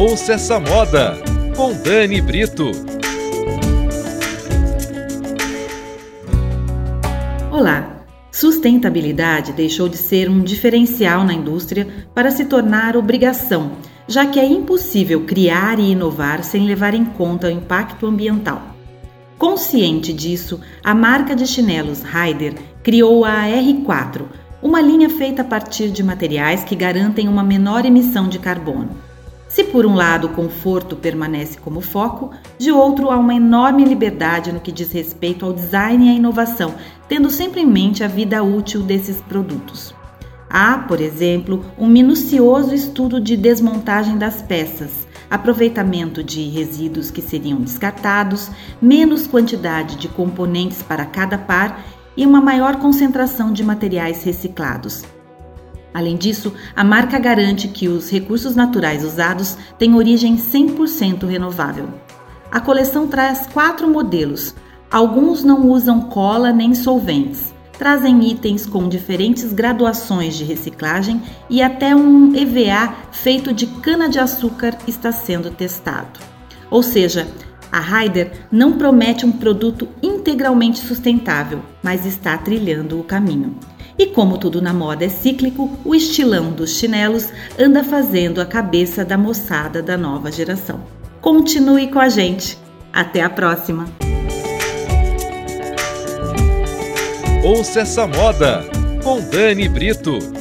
Ouça essa moda com Dani Brito. Olá! Sustentabilidade deixou de ser um diferencial na indústria para se tornar obrigação, já que é impossível criar e inovar sem levar em conta o impacto ambiental. Consciente disso, a marca de chinelos Ryder criou a R4, uma linha feita a partir de materiais que garantem uma menor emissão de carbono. Se por um lado o conforto permanece como foco, de outro há uma enorme liberdade no que diz respeito ao design e à inovação, tendo sempre em mente a vida útil desses produtos. Há, por exemplo, um minucioso estudo de desmontagem das peças, aproveitamento de resíduos que seriam descartados, menos quantidade de componentes para cada par e uma maior concentração de materiais reciclados. Além disso, a marca garante que os recursos naturais usados têm origem 100% renovável. A coleção traz quatro modelos. Alguns não usam cola nem solventes. Trazem itens com diferentes graduações de reciclagem e até um EVA feito de cana-de-açúcar está sendo testado. Ou seja, a Ryder não promete um produto integralmente sustentável, mas está trilhando o caminho. E como tudo na moda é cíclico, o estilão dos chinelos anda fazendo a cabeça da moçada da nova geração. Continue com a gente. Até a próxima. Ouça essa moda com Dani Brito.